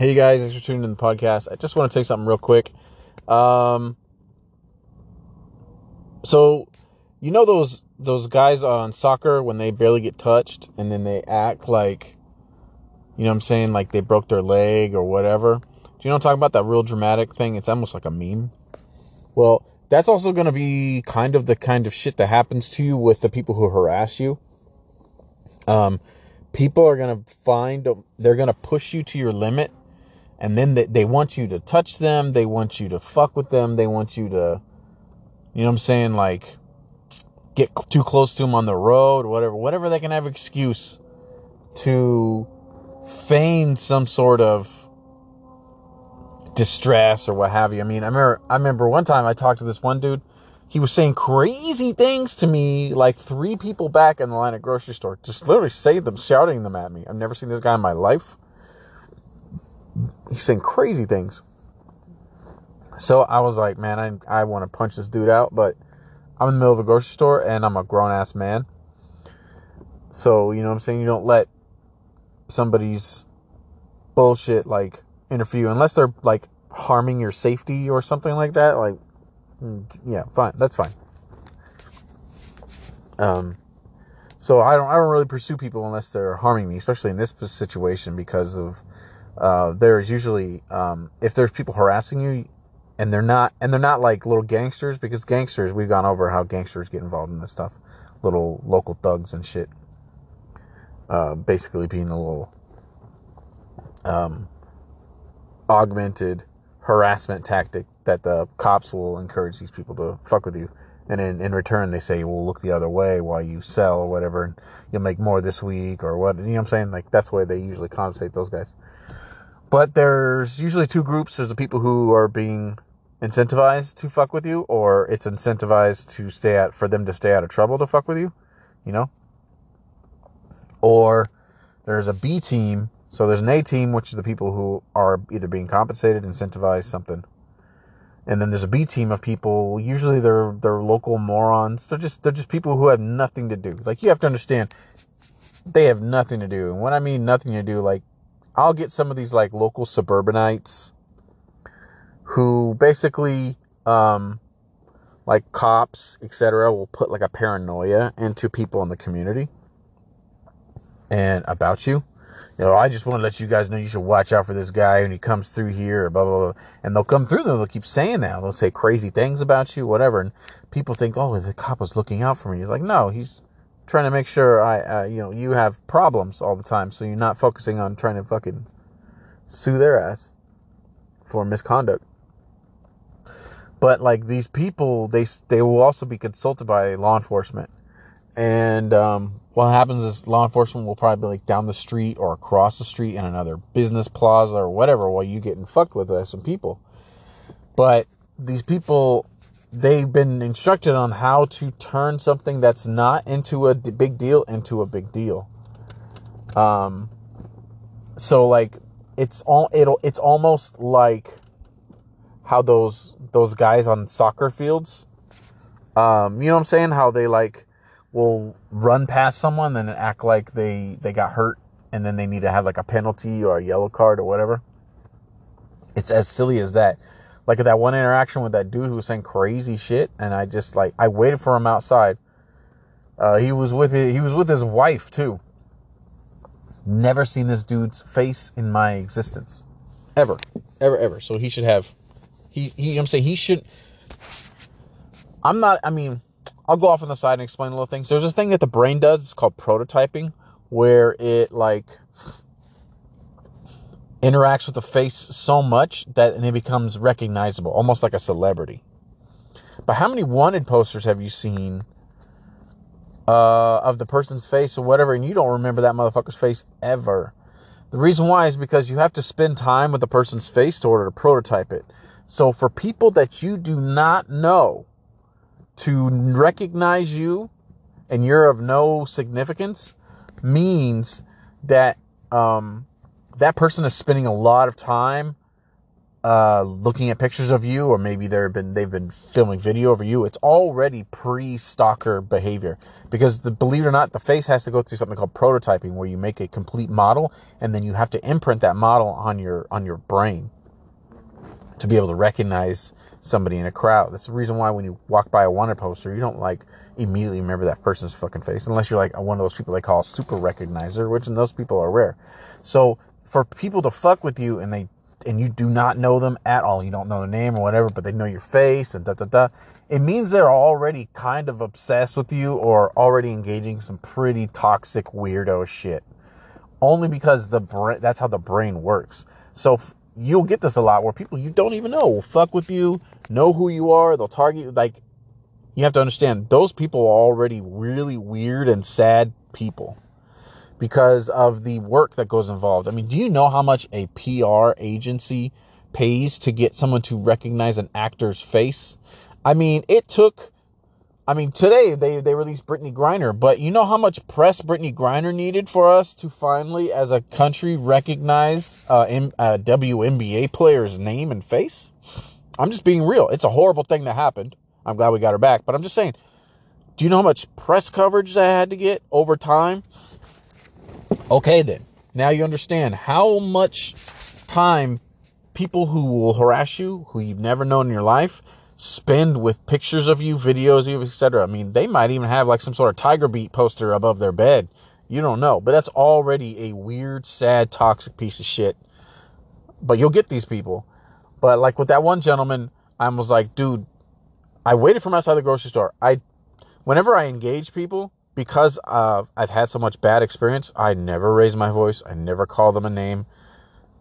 Hey guys, thanks for tuning in the podcast. I just want to say something real quick. Um, so you know those those guys on soccer when they barely get touched and then they act like you know I'm saying like they broke their leg or whatever. Do you know I'm talking about? That real dramatic thing. It's almost like a meme. Well, that's also going to be kind of the kind of shit that happens to you with the people who harass you. Um, people are going to find they're going to push you to your limit and then they, they want you to touch them. They want you to fuck with them. They want you to you know what i'm saying? Like get too close to them on the road whatever whatever they can have excuse to feign some sort of distress or what have you. I mean i remember i remember one time i talked to this one dude. He was saying crazy things to me like three people back in the line at grocery store just literally saying them shouting them at me. I've never seen this guy in my life he's saying crazy things. So I was like, man, I, I want to punch this dude out, but I'm in the middle of a grocery store and I'm a grown ass man. So, you know what I'm saying? You don't let somebody's bullshit like interfere unless they're like harming your safety or something like that. Like, mm, yeah, fine. That's fine. Um, so I don't, I don't really pursue people unless they're harming me, especially in this situation because of uh, there's usually um, if there's people harassing you and they're not and they're not like little gangsters because gangsters we've gone over how gangsters get involved in this stuff. Little local thugs and shit. Uh, basically being a little um, augmented harassment tactic that the cops will encourage these people to fuck with you. And in, in return they say well look the other way while you sell or whatever and you'll make more this week or what you know what i'm saying? Like that's the way they usually compensate those guys but there's usually two groups. There's the people who are being incentivized to fuck with you, or it's incentivized to stay out for them to stay out of trouble to fuck with you, you know? Or there's a B team. So there's an A team, which is the people who are either being compensated, incentivized, something. And then there's a B team of people. Usually they're they're local morons. They're just they're just people who have nothing to do. Like you have to understand, they have nothing to do. And when I mean nothing to do, like I'll get some of these like local suburbanites who basically, um, like cops, etc., will put like a paranoia into people in the community and about you. You know, I just want to let you guys know you should watch out for this guy when he comes through here, blah blah blah. And they'll come through. They'll keep saying that. They'll say crazy things about you, whatever. And people think, oh, the cop was looking out for me. He's like, no, he's trying to make sure I, uh, you know, you have problems all the time, so you're not focusing on trying to fucking sue their ass for misconduct. But like these people, they they will also be consulted by law enforcement, and um, what happens is law enforcement will probably be like down the street or across the street in another business plaza or whatever while you getting fucked with by some people. But these people they've been instructed on how to turn something that's not into a big deal into a big deal. Um, so like it's all it'll it's almost like how those those guys on soccer fields, um, you know what I'm saying? How they like will run past someone and act like they they got hurt and then they need to have like a penalty or a yellow card or whatever. It's as silly as that like that one interaction with that dude who was saying crazy shit, and I just like I waited for him outside. Uh, he was with he was with his wife too. Never seen this dude's face in my existence, ever, ever, ever. So he should have, he, he I'm saying he should. I'm not. I mean, I'll go off on the side and explain a little things. There's this thing that the brain does. It's called prototyping, where it like interacts with the face so much that it becomes recognizable, almost like a celebrity. But how many wanted posters have you seen uh, of the person's face or whatever, and you don't remember that motherfucker's face ever? The reason why is because you have to spend time with the person's face in order to prototype it. So for people that you do not know to recognize you and you're of no significance means that um, that person is spending a lot of time uh, looking at pictures of you, or maybe they've been they've been filming video of you. It's already pre-stalker behavior because the, believe it or not, the face has to go through something called prototyping, where you make a complete model and then you have to imprint that model on your on your brain to be able to recognize somebody in a crowd. That's the reason why when you walk by a wanted poster, you don't like immediately remember that person's fucking face unless you're like one of those people they call super recognizer, which and those people are rare. So for people to fuck with you and they and you do not know them at all, you don't know their name or whatever, but they know your face and da da da. It means they're already kind of obsessed with you or already engaging some pretty toxic weirdo shit. Only because the brain that's how the brain works. So you'll get this a lot where people you don't even know will fuck with you, know who you are, they'll target you. Like, you have to understand, those people are already really weird and sad people because of the work that goes involved. I mean, do you know how much a PR agency pays to get someone to recognize an actor's face? I mean, it took I mean, today they, they released Brittney Griner, but you know how much press Brittney Griner needed for us to finally, as a country, recognize uh, a WNBA player's name and face? I'm just being real. It's a horrible thing that happened. I'm glad we got her back, but I'm just saying, do you know how much press coverage I had to get over time? Okay, then. Now you understand how much time people who will harass you, who you've never known in your life, spend with pictures of you, videos of you, etc. I mean, they might even have like some sort of Tiger Beat poster above their bed. You don't know, but that's already a weird, sad, toxic piece of shit. But you'll get these people. But like with that one gentleman, I was like, dude, I waited for him outside the grocery store. I, whenever I engage people, because uh, I've had so much bad experience, I never raise my voice. I never call them a name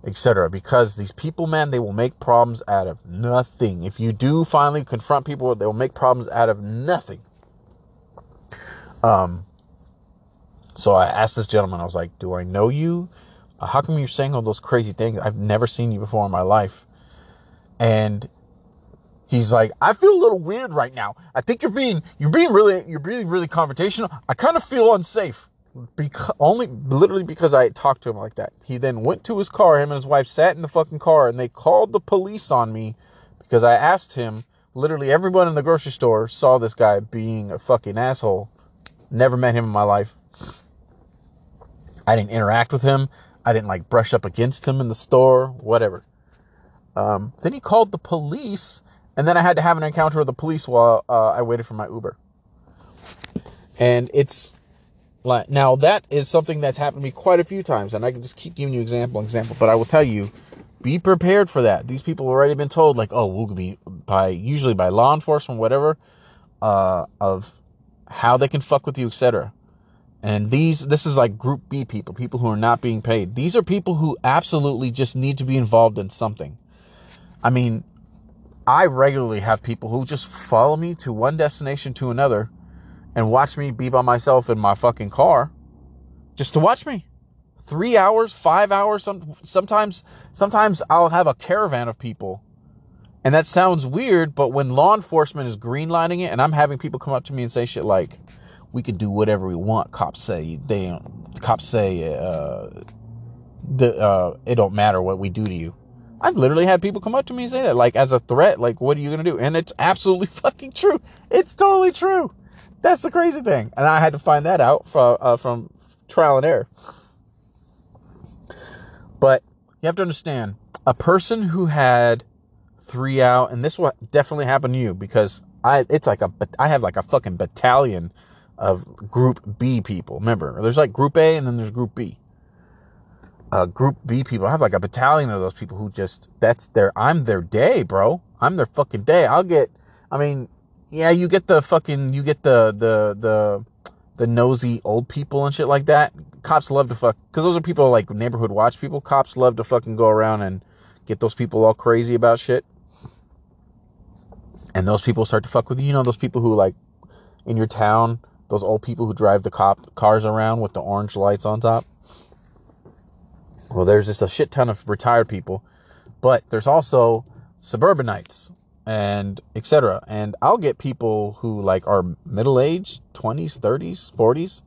etc. Because these people, man, they will make problems out of nothing. If you do finally confront people, they will make problems out of nothing. Um, so I asked this gentleman, I was like, Do I know you? How come you're saying all those crazy things? I've never seen you before in my life. And he's like, I feel a little weird right now. I think you're being, you're being really, you're being really confrontational. I kind of feel unsafe because only literally because I talked to him like that. He then went to his car. Him and his wife sat in the fucking car, and they called the police on me because I asked him. Literally, everyone in the grocery store saw this guy being a fucking asshole. Never met him in my life. I didn't interact with him. I didn't like brush up against him in the store, whatever. Um, then he called the police, and then I had to have an encounter with the police while uh, I waited for my Uber. And it's like now that is something that's happened to me quite a few times, and I can just keep giving you example, example. But I will tell you, be prepared for that. These people have already been told, like, oh, we'll be by usually by law enforcement, whatever, uh, of how they can fuck with you, etc. And these, this is like group B people, people who are not being paid. These are people who absolutely just need to be involved in something. I mean, I regularly have people who just follow me to one destination to another and watch me be by myself in my fucking car just to watch me. Three hours, five hours, some, sometimes, sometimes I'll have a caravan of people. And that sounds weird, but when law enforcement is greenlighting it and I'm having people come up to me and say shit like, we can do whatever we want, cops say, they, cops say, uh, the, uh, it don't matter what we do to you. I've literally had people come up to me and say that, like, as a threat, like, what are you gonna do? And it's absolutely fucking true. It's totally true. That's the crazy thing. And I had to find that out from, uh, from trial and error. But you have to understand a person who had three out, and this will definitely happen to you because I, it's like a, I have like a fucking battalion of group B people. Remember, there's like group A and then there's group B. Uh, group B people. I have like a battalion of those people who just, that's their, I'm their day, bro. I'm their fucking day. I'll get, I mean, yeah, you get the fucking, you get the, the, the, the nosy old people and shit like that. Cops love to fuck, cause those are people like neighborhood watch people. Cops love to fucking go around and get those people all crazy about shit. And those people start to fuck with you. You know, those people who like in your town, those old people who drive the cop cars around with the orange lights on top. Well, there's just a shit ton of retired people, but there's also suburbanites and etc. And I'll get people who like are middle aged, 20s, 30s, 40s,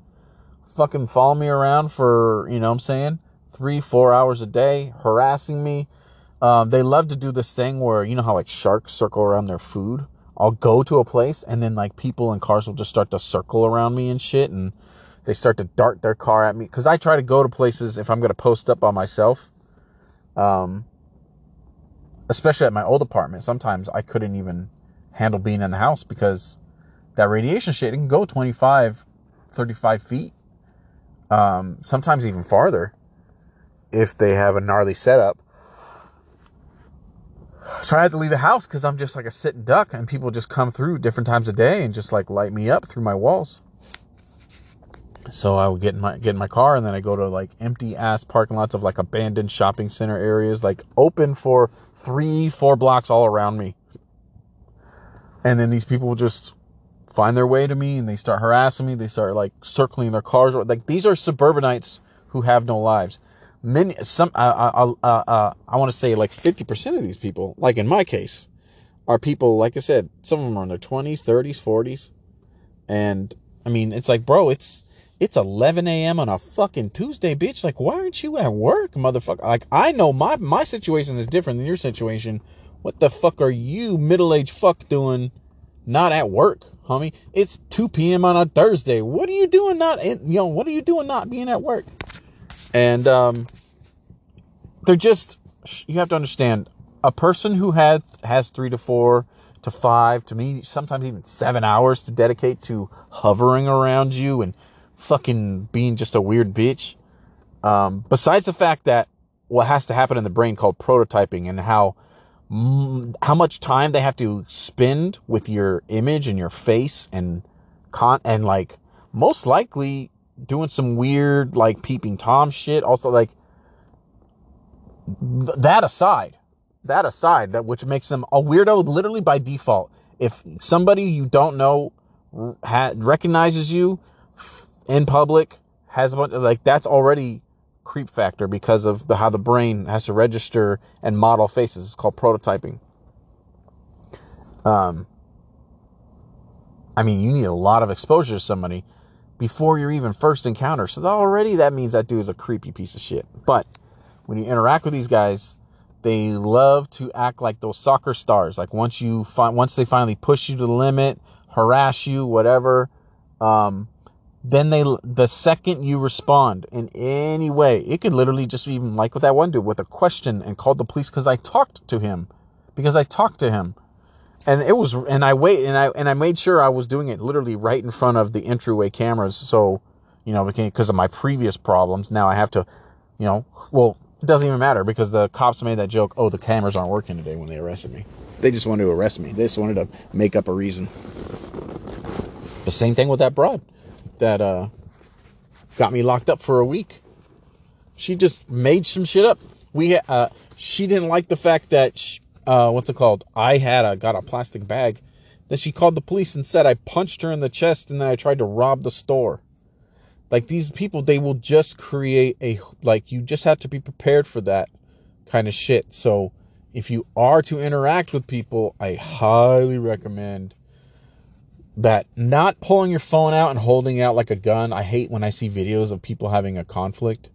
fucking follow me around for, you know what I'm saying, three, four hours a day, harassing me, Um, they love to do this thing where you know how like sharks circle around their food. I'll go to a place and then like people in cars will just start to circle around me and shit, and they start to dart their car at me because I try to go to places if I'm gonna post up by myself. Um, especially at my old apartment, sometimes I couldn't even handle being in the house because that radiation shit it can go 25, 35 feet, um, sometimes even farther if they have a gnarly setup. So I had to leave the house because I'm just like a sitting duck, and people just come through different times of day and just like light me up through my walls. So I would get in my get in my car, and then I go to like empty ass parking lots of like abandoned shopping center areas, like open for three, four blocks all around me. And then these people just find their way to me, and they start harassing me. They start like circling their cars. Like these are suburbanites who have no lives many some uh, uh, uh, I want to say like 50% of these people like in my case are people like I said some of them are in their 20s 30s 40s and I mean it's like bro it's it's 11 a.m. on a fucking Tuesday bitch like why aren't you at work motherfucker like I know my my situation is different than your situation what the fuck are you middle-aged fuck doing not at work homie it's 2 p.m. on a Thursday what are you doing not in, you know what are you doing not being at work and um, they're just you have to understand a person who has has three to four to five to me sometimes even seven hours to dedicate to hovering around you and fucking being just a weird bitch. Um, besides the fact that what has to happen in the brain called prototyping and how how much time they have to spend with your image and your face and con and like most likely doing some weird like peeping tom shit also like that aside that aside that which makes them a weirdo literally by default if somebody you don't know ha- recognizes you in public has a bunch of, like that's already creep factor because of the how the brain has to register and model faces it's called prototyping um i mean you need a lot of exposure to somebody before your even first encounter. So already that means that dude is a creepy piece of shit. But when you interact with these guys, they love to act like those soccer stars. Like once you find, once they finally push you to the limit, harass you, whatever, um, then they, the second you respond in any way, it could literally just be even like with that one dude with a question and called the police because I talked to him, because I talked to him. And it was and I wait and I and I made sure I was doing it literally right in front of the entryway cameras. So you know because of my previous problems now I have to you know well it doesn't even matter because the cops made that joke oh the cameras aren't working today when they arrested me. They just wanted to arrest me. They just wanted to make up a reason. The same thing with that broad that uh got me locked up for a week she just made some shit up we uh she didn't like the fact that she, uh, what's it called? I had a got a plastic bag. Then she called the police and said I punched her in the chest and then I tried to rob the store. Like these people, they will just create a like you just have to be prepared for that kind of shit. So if you are to interact with people, I highly recommend that not pulling your phone out and holding out like a gun. I hate when I see videos of people having a conflict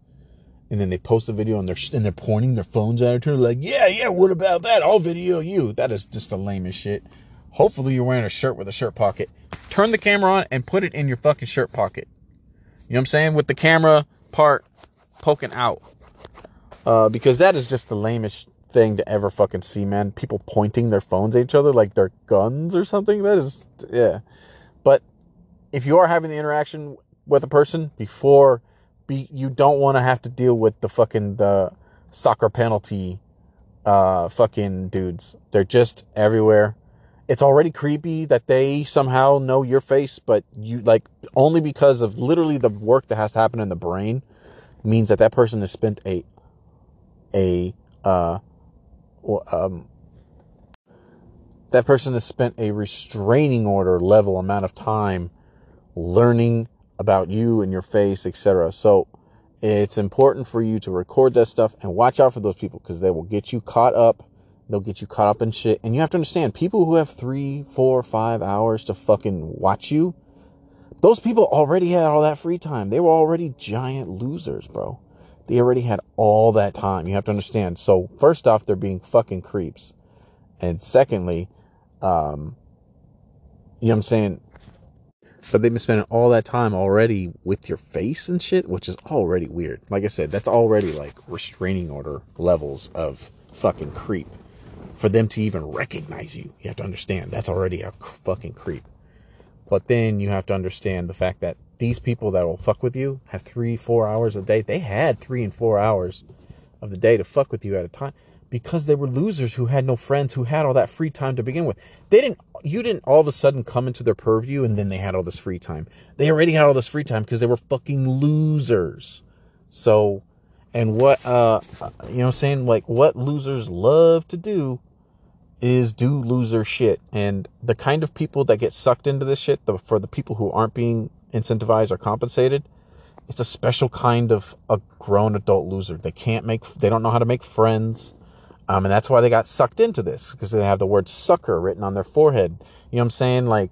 and then they post a video and they're and they're pointing their phones at each other like, yeah, yeah, what about that? I'll video you. That is just the lamest shit. Hopefully you're wearing a shirt with a shirt pocket. Turn the camera on and put it in your fucking shirt pocket. You know what I'm saying? With the camera part poking out. Uh, because that is just the lamest thing to ever fucking see, man. People pointing their phones at each other like they're guns or something. That is, yeah. But if you are having the interaction with a person before be you don't want to have to deal with the fucking the soccer penalty uh fucking dudes. They're just everywhere. It's already creepy that they somehow know your face, but you like only because of literally the work that has to happen in the brain means that that person has spent a a uh um that person has spent a restraining order level amount of time learning about you and your face, etc. So it's important for you to record that stuff and watch out for those people because they will get you caught up. They'll get you caught up in shit. And you have to understand people who have three, four, five hours to fucking watch you, those people already had all that free time. They were already giant losers, bro. They already had all that time. You have to understand. So, first off, they're being fucking creeps. And secondly, um, you know what I'm saying? But they've been spending all that time already with your face and shit, which is already weird. Like I said, that's already like restraining order levels of fucking creep. For them to even recognize you, you have to understand that's already a fucking creep. But then you have to understand the fact that these people that will fuck with you have three, four hours a day. They had three and four hours of the day to fuck with you at a time because they were losers who had no friends who had all that free time to begin with. They didn't you didn't all of a sudden come into their purview and then they had all this free time. They already had all this free time because they were fucking losers. So and what uh you know what I'm saying like what losers love to do is do loser shit. And the kind of people that get sucked into this shit, the, for the people who aren't being incentivized or compensated, it's a special kind of a grown adult loser. They can't make, they don't know how to make friends. Um, and that's why they got sucked into this because they have the word sucker written on their forehead. You know what I'm saying? Like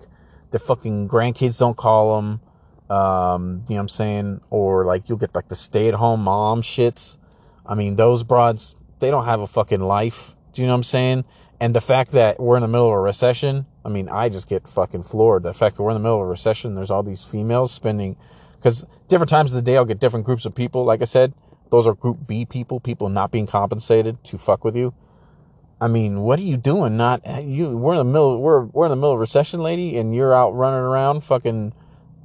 the fucking grandkids don't call them. Um, you know what I'm saying? Or like you'll get like the stay at home mom shits. I mean, those broads, they don't have a fucking life. Do you know what I'm saying? And the fact that we're in the middle of a recession, I mean, I just get fucking floored. The fact that we're in the middle of a recession, there's all these females spending, because different times of the day, I'll get different groups of people. Like I said, those are group B people, people not being compensated to fuck with you. I mean, what are you doing? Not you. We're in the middle. We're we're in the middle of recession, lady, and you're out running around, fucking,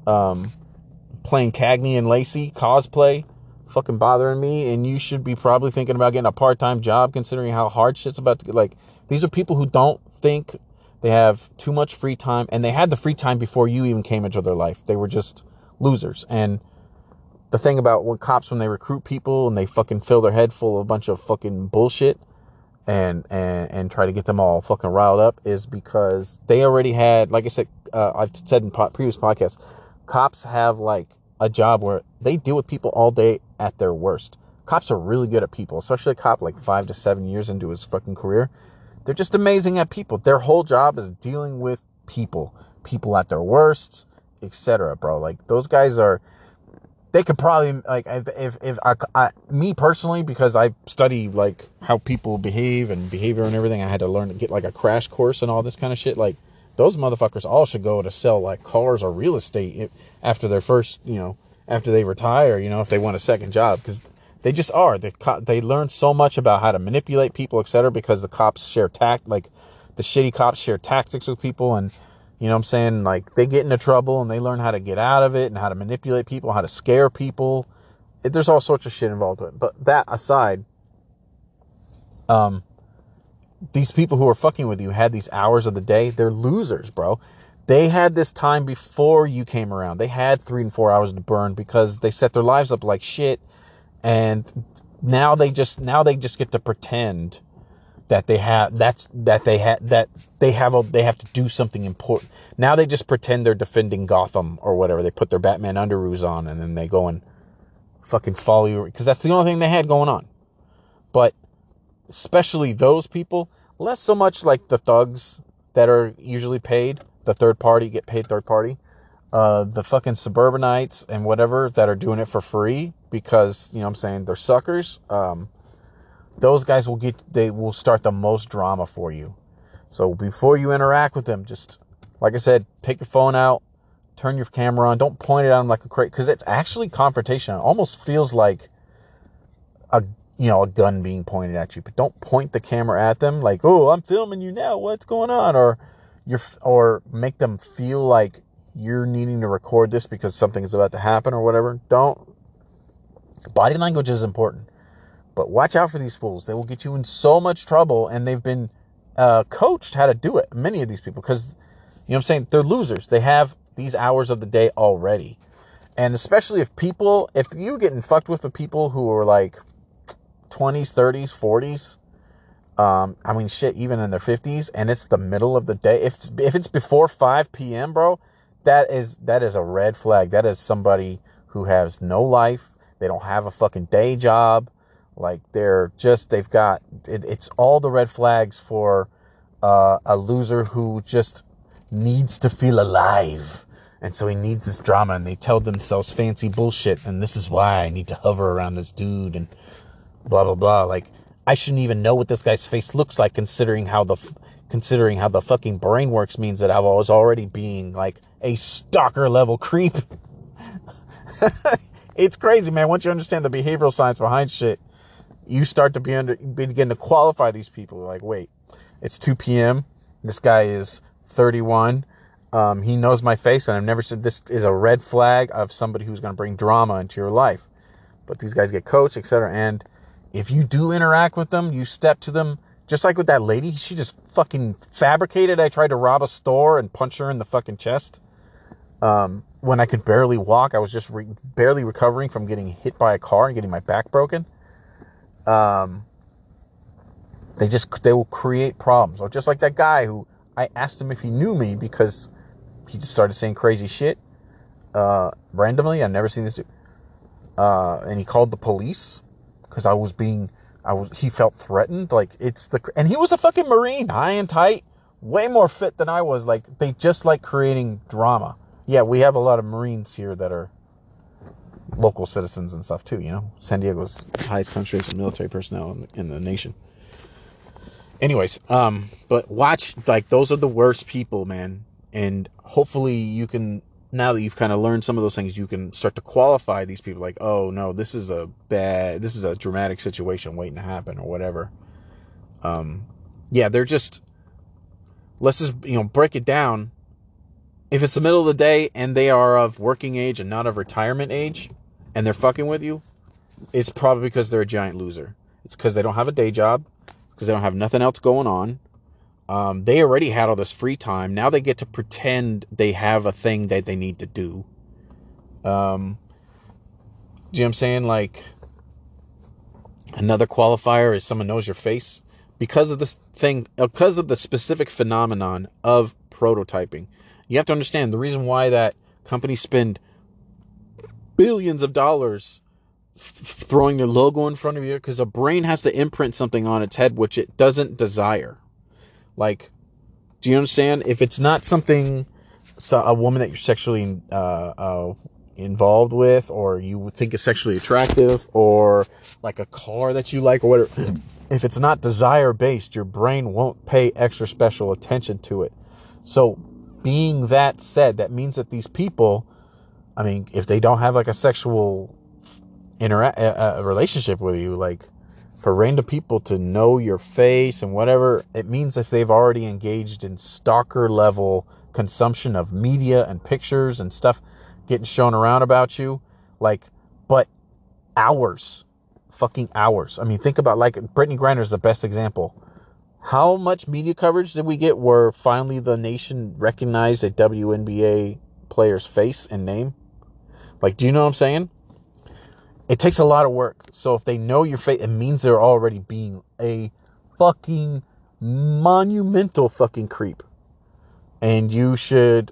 um, playing Cagney and Lacey cosplay, fucking bothering me. And you should be probably thinking about getting a part time job, considering how hard shit's about to get. Like, these are people who don't think they have too much free time and they had the free time before you even came into their life. They were just losers. And the thing about when cops, when they recruit people and they fucking fill their head full of a bunch of fucking bullshit and, and, and try to get them all fucking riled up is because they already had, like I said, uh, I've said in po- previous podcasts, cops have like a job where they deal with people all day at their worst. Cops are really good at people, especially a cop like five to seven years into his fucking career they're just amazing at people. Their whole job is dealing with people, people at their worst, etc. Bro, like those guys are. They could probably like if if, I, I, me personally because I study like how people behave and behavior and everything. I had to learn to get like a crash course and all this kind of shit. Like those motherfuckers all should go to sell like cars or real estate after their first you know after they retire. You know if they want a second job because they just are. They they learn so much about how to manipulate people, etc. Because the cops share tact, like the shitty cops share tactics with people, and you know what I'm saying. Like they get into trouble and they learn how to get out of it and how to manipulate people, how to scare people. It, there's all sorts of shit involved with it. But that aside, um, these people who are fucking with you had these hours of the day. They're losers, bro. They had this time before you came around. They had three and four hours to burn because they set their lives up like shit and now they just now they just get to pretend that they have that's that they have that they have a they have to do something important. Now they just pretend they're defending Gotham or whatever. They put their Batman underoos on and then they go and fucking follow you because that's the only thing they had going on. But especially those people, less so much like the thugs that are usually paid, the third party get paid third party uh, the fucking suburbanites and whatever that are doing it for free because, you know I'm saying, they're suckers. Um, those guys will get, they will start the most drama for you. So before you interact with them, just, like I said, take your phone out, turn your camera on, don't point it at them like a crate, because it's actually confrontation. It almost feels like a, you know, a gun being pointed at you, but don't point the camera at them like, oh, I'm filming you now, what's going on? Or, you're, or make them feel like you're needing to record this because something is about to happen or whatever, don't. Body language is important. But watch out for these fools. They will get you in so much trouble, and they've been uh, coached how to do it. Many of these people, because, you know I'm saying? They're losers. They have these hours of the day already. And especially if people, if you're getting fucked with the people who are like 20s, 30s, 40s, um, I mean, shit, even in their 50s, and it's the middle of the day. If it's, if it's before 5 p.m., bro, that is that is a red flag. That is somebody who has no life. They don't have a fucking day job. Like they're just they've got it, it's all the red flags for uh, a loser who just needs to feel alive. And so he needs this drama and they tell themselves fancy bullshit. And this is why I need to hover around this dude and blah, blah, blah. Like, I shouldn't even know what this guy's face looks like considering how the, considering how the fucking brain works means that I was already being like a stalker level creep. it's crazy, man. Once you understand the behavioral science behind shit, you start to be under, begin to qualify these people. Like, wait, it's 2 p.m. This guy is 31. Um, he knows my face, and I've never said this is a red flag of somebody who's going to bring drama into your life. But these guys get coached, etc. And if you do interact with them, you step to them, just like with that lady. She just fucking fabricated. I tried to rob a store and punch her in the fucking chest. Um, when I could barely walk, I was just re- barely recovering from getting hit by a car and getting my back broken. Um, they just they will create problems, or just like that guy who I asked him if he knew me because he just started saying crazy shit uh, randomly. I've never seen this dude. Uh, and he called the police because I was being, I was, he felt threatened. Like it's the, and he was a fucking Marine, high and tight, way more fit than I was. Like they just like creating drama. Yeah, we have a lot of Marines here that are local citizens and stuff too. You know, San Diego's highest concentration of military personnel in the, in the nation. Anyways, um, but watch like those are the worst people, man. And hopefully you can now that you've kind of learned some of those things, you can start to qualify these people like, oh no, this is a bad, this is a dramatic situation waiting to happen or whatever. Um, yeah, they're just, let's just, you know, break it down. If it's the middle of the day and they are of working age and not of retirement age and they're fucking with you, it's probably because they're a giant loser. It's because they don't have a day job, because they don't have nothing else going on um, they already had all this free time. Now they get to pretend they have a thing that they need to do. Um, you know what I'm saying? Like, another qualifier is someone knows your face because of this thing, because of the specific phenomenon of prototyping. You have to understand the reason why that companies spend billions of dollars f- throwing their logo in front of you because a brain has to imprint something on its head which it doesn't desire like, do you understand? If it's not something, so a woman that you're sexually uh, uh, involved with, or you think is sexually attractive, or like a car that you like, or whatever, if it's not desire based, your brain won't pay extra special attention to it. So, being that said, that means that these people, I mean, if they don't have like a sexual intera- a, a relationship with you, like for random people to know your face and whatever, it means if they've already engaged in stalker level consumption of media and pictures and stuff getting shown around about you, like, but hours, fucking hours. I mean, think about like Brittney Griner is the best example. How much media coverage did we get where finally the nation recognized a WNBA player's face and name? Like, do you know what I'm saying? It takes a lot of work. So if they know your face, it means they're already being a fucking monumental fucking creep. And you should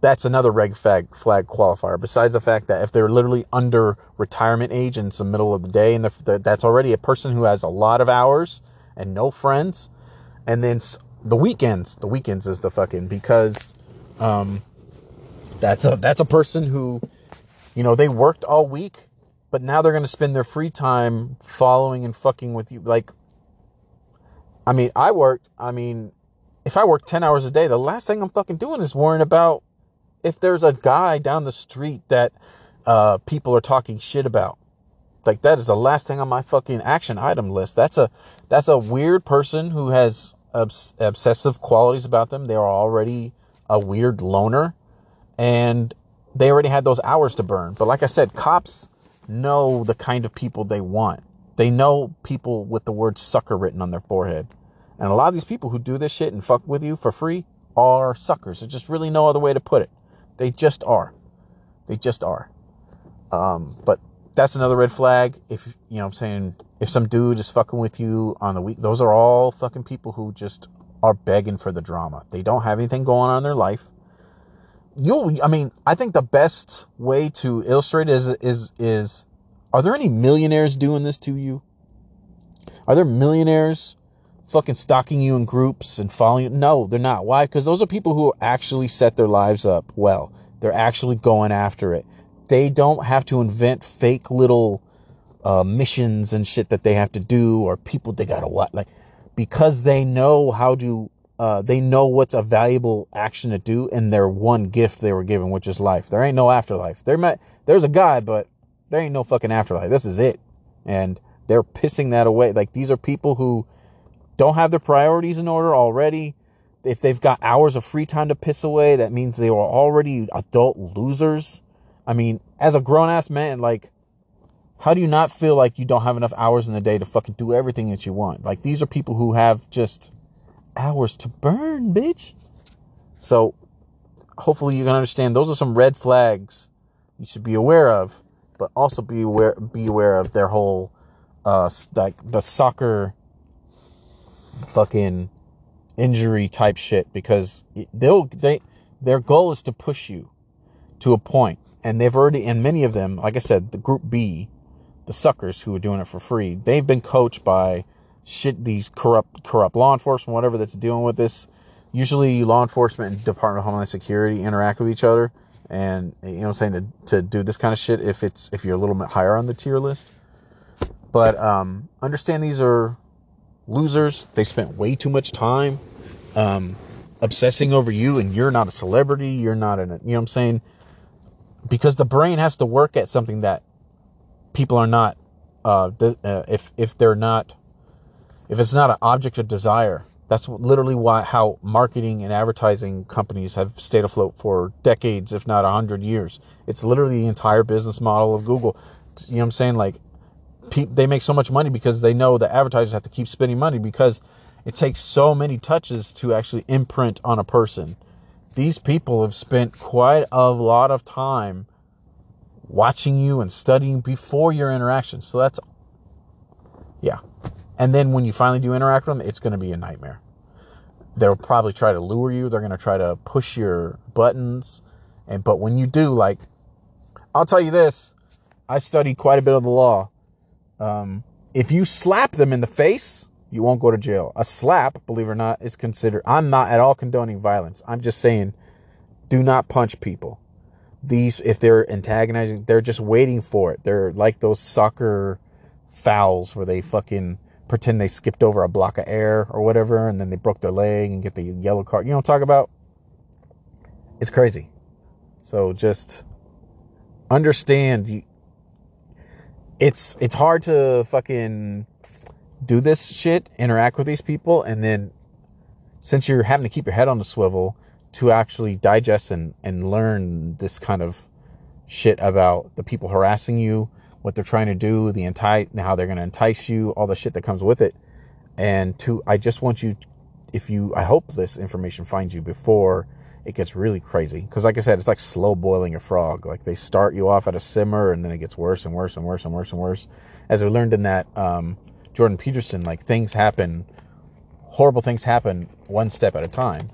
that's another red flag flag qualifier. Besides the fact that if they're literally under retirement age and it's the middle of the day, and that's already a person who has a lot of hours and no friends, and then the weekends, the weekends is the fucking because, um, that's a that's a person who, you know, they worked all week but now they're going to spend their free time following and fucking with you. Like, I mean, I worked, I mean, if I work 10 hours a day, the last thing I'm fucking doing is worrying about if there's a guy down the street that uh, people are talking shit about. Like that is the last thing on my fucking action item list. That's a that's a weird person who has obs- obsessive qualities about them. They are already a weird loner, and they already had those hours to burn. But like I said, cops know the kind of people they want. They know people with the word sucker written on their forehead. And a lot of these people who do this shit and fuck with you for free are suckers. There's just really no other way to put it. They just are. They just are. Um, but that's another red flag. If, you know I'm saying, if some dude is fucking with you on the week, those are all fucking people who just are begging for the drama. They don't have anything going on in their life you I mean, I think the best way to illustrate is is is are there any millionaires doing this to you? Are there millionaires fucking stalking you in groups and following you. No, they're not. Why? Because those are people who actually set their lives up well. They're actually going after it. They don't have to invent fake little uh, missions and shit that they have to do or people they gotta what like because they know how to uh, they know what's a valuable action to do in their one gift they were given, which is life. There ain't no afterlife. There might, there's a God, but there ain't no fucking afterlife. This is it. And they're pissing that away. Like these are people who don't have their priorities in order already. If they've got hours of free time to piss away, that means they are already adult losers. I mean, as a grown ass man, like, how do you not feel like you don't have enough hours in the day to fucking do everything that you want? Like, these are people who have just hours to burn, bitch. So hopefully you can understand those are some red flags you should be aware of, but also be aware be aware of their whole uh like the soccer fucking injury type shit because they'll they their goal is to push you to a point and they've already and many of them like i said the group b the suckers who are doing it for free they've been coached by shit these corrupt corrupt law enforcement whatever that's dealing with this usually law enforcement and department of homeland security interact with each other. And you know what i'm saying to, to do this kind of shit if it's if you're a little bit higher on the tier list. But um understand these are losers. They spent way too much time um obsessing over you and you're not a celebrity. You're not in an you know what i'm saying? Because the brain has to work at something that people are not uh, uh if if they're not if it's not an object of desire, that's literally why how marketing and advertising companies have stayed afloat for decades, if not a hundred years. It's literally the entire business model of Google. You know what I'm saying? Like, they make so much money because they know that advertisers have to keep spending money because it takes so many touches to actually imprint on a person. These people have spent quite a lot of time watching you and studying before your interaction. So that's, yeah. And then when you finally do interact with them, it's going to be a nightmare. They'll probably try to lure you. They're going to try to push your buttons. And, but when you do, like, I'll tell you this, I studied quite a bit of the law. Um, if you slap them in the face, you won't go to jail. A slap, believe it or not, is considered, I'm not at all condoning violence. I'm just saying, do not punch people. These, if they're antagonizing, they're just waiting for it. They're like those soccer fouls where they fucking pretend they skipped over a block of air or whatever, and then they broke their leg and get the yellow card. You know what I'm talking about? It's crazy. So just understand you it's it's hard to fucking do this shit, interact with these people, and then since you're having to keep your head on the swivel to actually digest and, and learn this kind of shit about the people harassing you, what they're trying to do, the entice, how they're going to entice you, all the shit that comes with it. And to, I just want you, if you, I hope this information finds you before it gets really crazy. Cause like I said, it's like slow boiling a frog. Like they start you off at a simmer and then it gets worse and worse and worse and worse and worse. As we learned in that, um, Jordan Peterson, like things happen, horrible things happen one step at a time.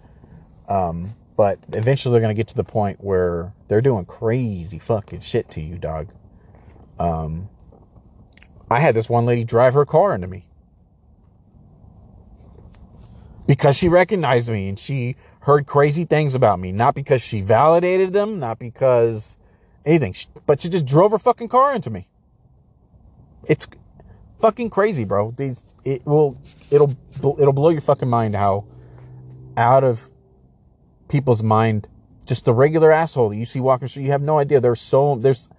Um, but eventually they're going to get to the point where they're doing crazy fucking shit to you, dog. Um, I had this one lady drive her car into me because she recognized me and she heard crazy things about me. Not because she validated them, not because anything, but she just drove her fucking car into me. It's fucking crazy, bro. These it will it'll it'll blow your fucking mind how out of people's mind just the regular asshole that you see walking through. You have no idea. There's so there's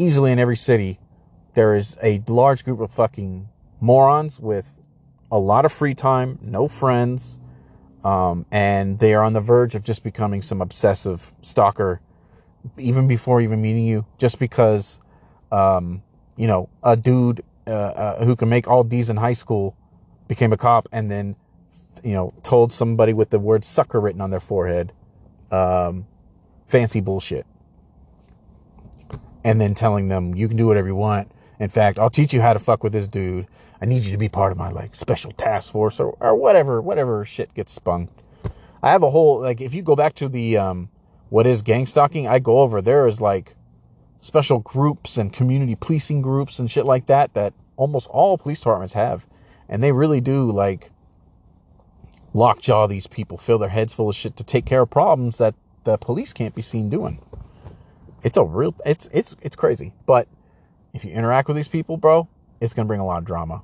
easily in every city, there is a large group of fucking morons with a lot of free time, no friends, um, and they are on the verge of just becoming some obsessive stalker, even before even meeting you, just because, um, you know, a dude uh, uh, who can make all D's in high school became a cop and then, you know, told somebody with the word sucker written on their forehead, um, fancy bullshit and then telling them you can do whatever you want. In fact, I'll teach you how to fuck with this dude. I need you to be part of my like special task force or, or whatever, whatever shit gets spun. I have a whole like if you go back to the um what is gang stalking, I go over there is like special groups and community policing groups and shit like that that almost all police departments have. And they really do like lockjaw these people, fill their heads full of shit to take care of problems that the police can't be seen doing. It's a real, it's, it's, it's crazy. But if you interact with these people, bro, it's to bring a lot of drama.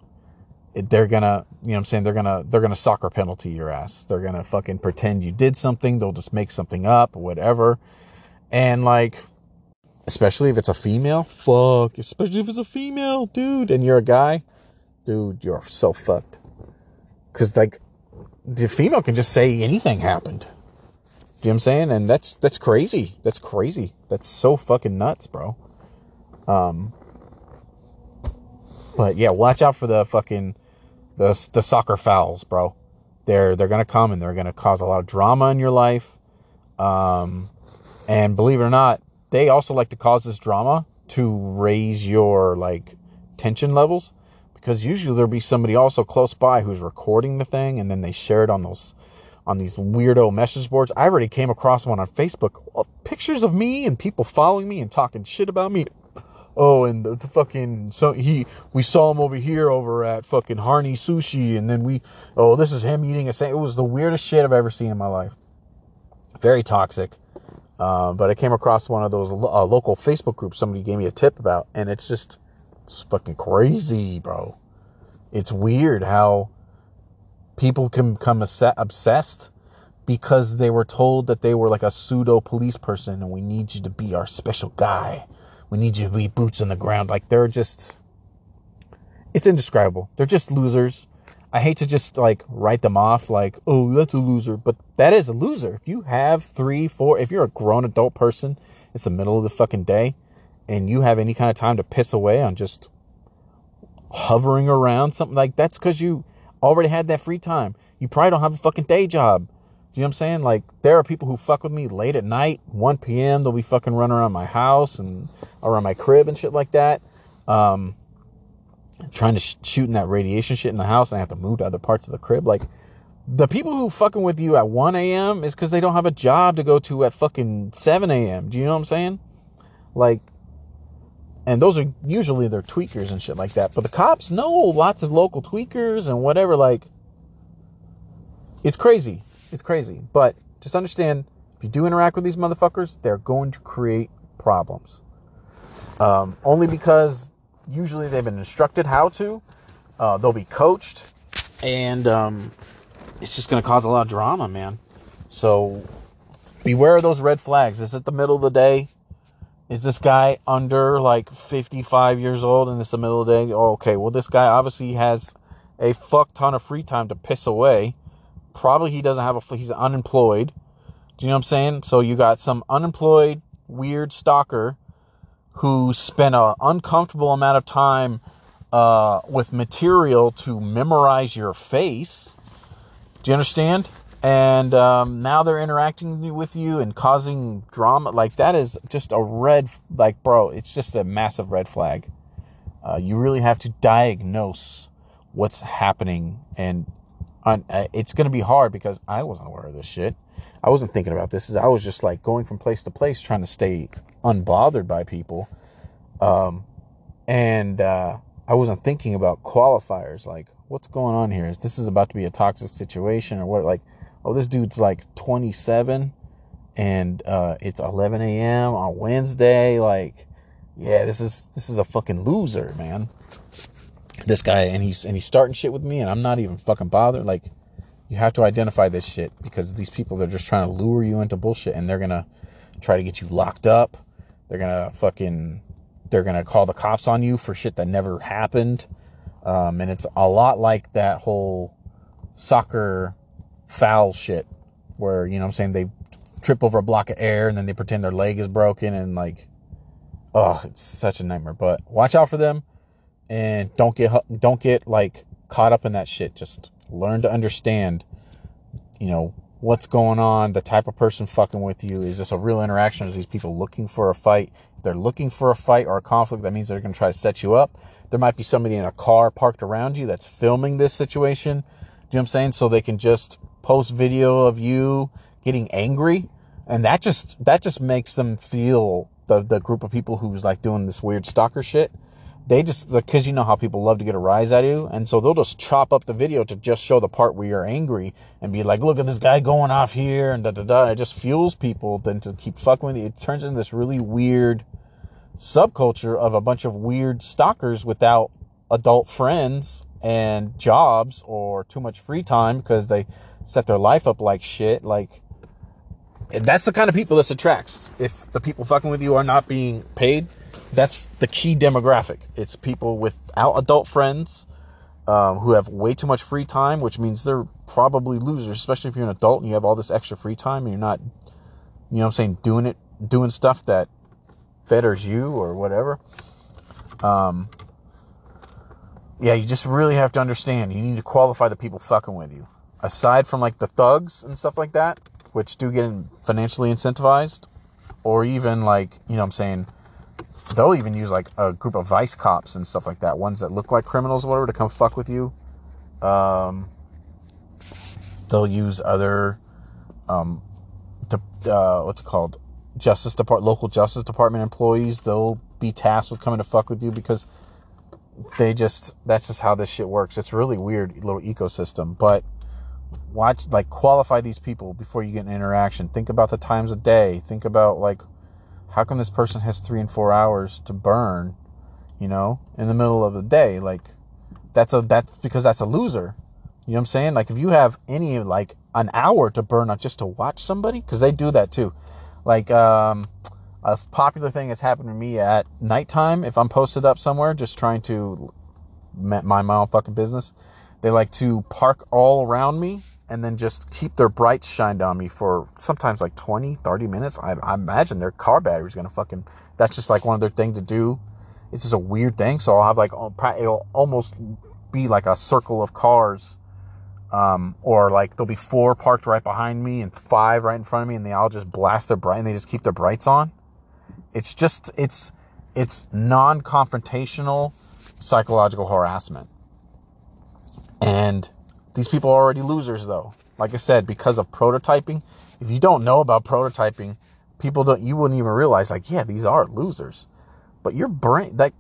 They're gonna, you know what I'm saying? They're gonna, they're gonna soccer penalty your ass. They're gonna fucking pretend you did something. They'll just make something up, whatever. And like, especially if it's a female, fuck, especially if it's a female, dude, and you're a guy, dude, you're so fucked. Cause like, the female can just say anything happened. You know what I'm saying? And that's, that's crazy. That's crazy. That's so fucking nuts, bro. Um, but yeah, watch out for the fucking, the, the soccer fouls, bro. They're, they're going to come and they're going to cause a lot of drama in your life. Um, and believe it or not, they also like to cause this drama to raise your like tension levels because usually there'll be somebody also close by who's recording the thing and then they share it on those on these weirdo message boards. I already came across one on Facebook, uh, pictures of me and people following me and talking shit about me. Oh, and the, the fucking so he we saw him over here over at fucking Harney Sushi, and then we oh this is him eating a sandwich. It was the weirdest shit I've ever seen in my life. Very toxic. Uh, but I came across one of those uh, local Facebook groups somebody gave me a tip about, and it's just it's fucking crazy, bro. It's weird how people can become obsessed because they were told that they were like a pseudo police person and we need you to be our special guy. We need you to be boots on the ground. Like they're just, it's indescribable. They're just losers. I hate to just like write them off like, oh, that's a loser, but that is a loser. If you have three, four, if you're a grown adult person, it's the middle of the fucking day and you have any kind of time to piss away on just hovering around something like that's because you already had that free time. You probably don't have a fucking day job. You know what I'm saying? Like there are people who fuck with me late at night, 1 p.m. They'll be fucking running around my house and around my crib and shit like that. Um, trying to sh- shoot in that radiation shit in the house and I have to move to other parts of the crib. Like the people who fucking with you at 1 a.m. is because they don't have a job to go to at fucking 7 a.m. Do you know what I'm saying? Like and those are usually their tweakers and shit like that. But the cops know lots of local tweakers and whatever. Like, it's crazy. It's crazy. But just understand if you do interact with these motherfuckers, they're going to create problems. Um, only because usually they've been instructed how to. Uh, they'll be coached, and um, it's just going to cause a lot of drama, man. So beware of those red flags. It's at the middle of the day. Is this guy under like 55 years old and it's the middle of the day? Oh, okay, well, this guy obviously has a fuck ton of free time to piss away. Probably he doesn't have a, he's unemployed. Do you know what I'm saying? So you got some unemployed, weird stalker who spent an uncomfortable amount of time uh, with material to memorize your face. Do you understand? And um, now they're interacting with you and causing drama like that is just a red like bro it's just a massive red flag. Uh, you really have to diagnose what's happening and uh, it's going to be hard because i wasn't aware of this shit. I wasn't thinking about this. I was just like going from place to place trying to stay unbothered by people. Um, and uh, i wasn't thinking about qualifiers like what's going on here? This is about to be a toxic situation or what like oh, this dude's like 27 and uh, it's 11 a.m. on Wednesday. Like, yeah, this is this is a fucking loser, man. This guy and he's and he's starting shit with me, and I'm not even fucking bothered. Like, you have to identify this shit because these people are just trying to lure you into bullshit, and they're gonna try to get you locked up. They're gonna fucking they're gonna call the cops on you for shit that never happened. Um, and it's a lot like that whole soccer foul shit where, you know I'm saying, they trip over a block of air and then they pretend their leg is broken and like, oh, it's such a nightmare. But watch out for them and don't get, don't get like caught up in that shit. Just learn to understand, you know, what's going on, the type of person fucking with you. Is this a real interaction? Is these people looking for a fight? If they're looking for a fight or a conflict, that means they're going to try to set you up. There might be somebody in a car parked around you that's filming this situation. Do you know what I'm saying? So they can just post video of you getting angry and that just that just makes them feel the the group of people who's like doing this weird stalker shit. They just because you know how people love to get a rise out of you and so they'll just chop up the video to just show the part where you're angry and be like look at this guy going off here and da da da. It just fuels people then to keep fucking with you. It turns into this really weird subculture of a bunch of weird stalkers without adult friends and jobs or too much free time because they set their life up like shit like that's the kind of people this attracts if the people fucking with you are not being paid that's the key demographic. It's people without adult friends um, who have way too much free time, which means they're probably losers, especially if you're an adult and you have all this extra free time and you're not, you know what I'm saying, doing it, doing stuff that betters you or whatever. Um, yeah, you just really have to understand. You need to qualify the people fucking with you. Aside from like the thugs and stuff like that, which do get financially incentivized, or even like, you know what I'm saying, they'll even use like a group of vice cops and stuff like that, ones that look like criminals or whatever, to come fuck with you. Um, they'll use other, um, the, uh, what's it called? Justice Department, local Justice Department employees. They'll be tasked with coming to fuck with you because they just, that's just how this shit works. It's really weird little ecosystem, but watch, like qualify these people before you get an interaction. Think about the times of day. Think about like, how come this person has three and four hours to burn, you know, in the middle of the day? Like, that's a, that's because that's a loser. You know what I'm saying? Like, if you have any, like, an hour to burn on just to watch somebody, because they do that too. Like, um, a popular thing that's happened to me at nighttime, if I'm posted up somewhere just trying to mind my own fucking business, they like to park all around me and then just keep their brights shined on me for sometimes like 20, 30 minutes. I, I imagine their car battery's gonna fucking, that's just like one of their thing to do. It's just a weird thing. So I'll have like, it'll almost be like a circle of cars. Um, or like there'll be four parked right behind me and five right in front of me and they all just blast their bright and they just keep their brights on. It's just, it's, it's non-confrontational psychological harassment. And these people are already losers though. Like I said, because of prototyping. If you don't know about prototyping, people don't you wouldn't even realize like, yeah, these are losers. But your brain that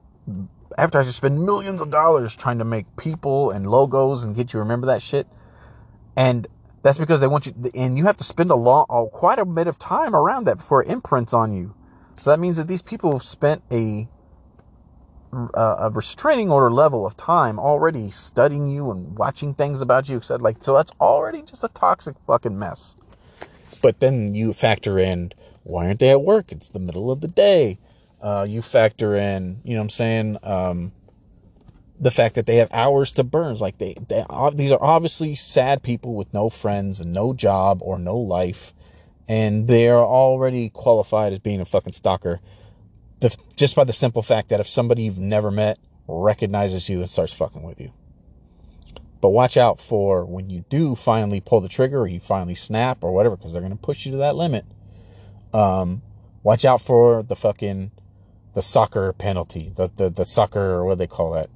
after I just spend millions of dollars trying to make people and logos and get you remember that shit. And that's because they want you and you have to spend a long quite a bit of time around that before it imprints on you. So that means that these people have spent a a restraining order level of time already studying you and watching things about you said like so that's already just a toxic fucking mess. But then you factor in why aren't they at work? It's the middle of the day. Uh, you factor in you know what i'm saying? Um, the fact that they have hours to burn. Like they, they these are obviously sad people with no friends and no job or no life and they're already qualified as being a fucking stalker the, just by the simple fact that if somebody you've never met recognizes you and starts fucking with you. But watch out for when you do finally pull the trigger or you finally snap or whatever, because they're going to push you to that limit. Um, watch out for the fucking, the soccer penalty, the, the, the sucker, or what they call that?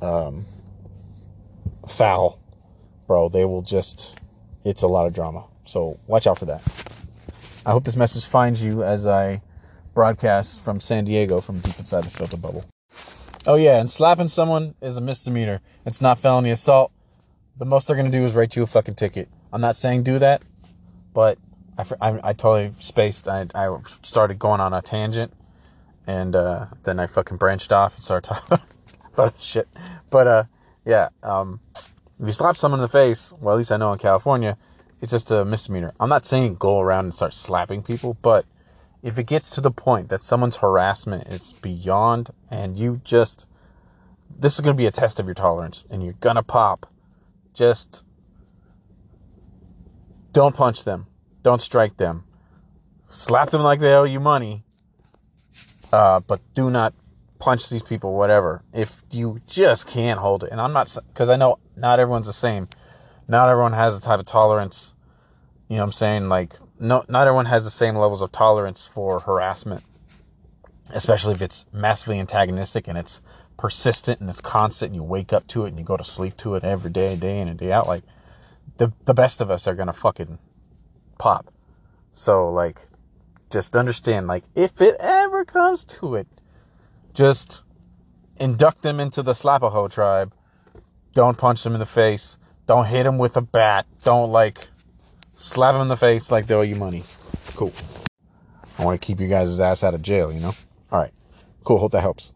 Um, foul. Bro, they will just, it's a lot of drama. So watch out for that. I hope this message finds you as I broadcast from San Diego from deep inside the filter bubble. Oh yeah, and slapping someone is a misdemeanor. It's not felony assault. The most they're gonna do is write you a fucking ticket. I'm not saying do that, but I, I, I totally spaced. I, I started going on a tangent, and uh, then I fucking branched off and started talking about shit. But uh, yeah, um, if you slap someone in the face, well, at least I know in California, it's just a misdemeanor. I'm not saying go around and start slapping people, but if it gets to the point that someone's harassment is beyond and you just this is going to be a test of your tolerance and you're going to pop just don't punch them. Don't strike them. Slap them like they owe you money uh, but do not punch these people whatever. If you just can't hold it and i'm not because i know not everyone's the same not everyone has the type of tolerance you know what i'm saying like no, not everyone has the same levels of tolerance for harassment, especially if it's massively antagonistic and it's persistent and it's constant and you wake up to it and you go to sleep to it every day, day in and day out. Like the, the best of us are going to fucking pop. So like, just understand, like, if it ever comes to it, just induct them into the Slapaho tribe. Don't punch them in the face. Don't hit him with a bat. Don't like slap him in the face like they owe you money. Cool. I want to keep you guys' ass out of jail, you know? All right. Cool. Hope that helps.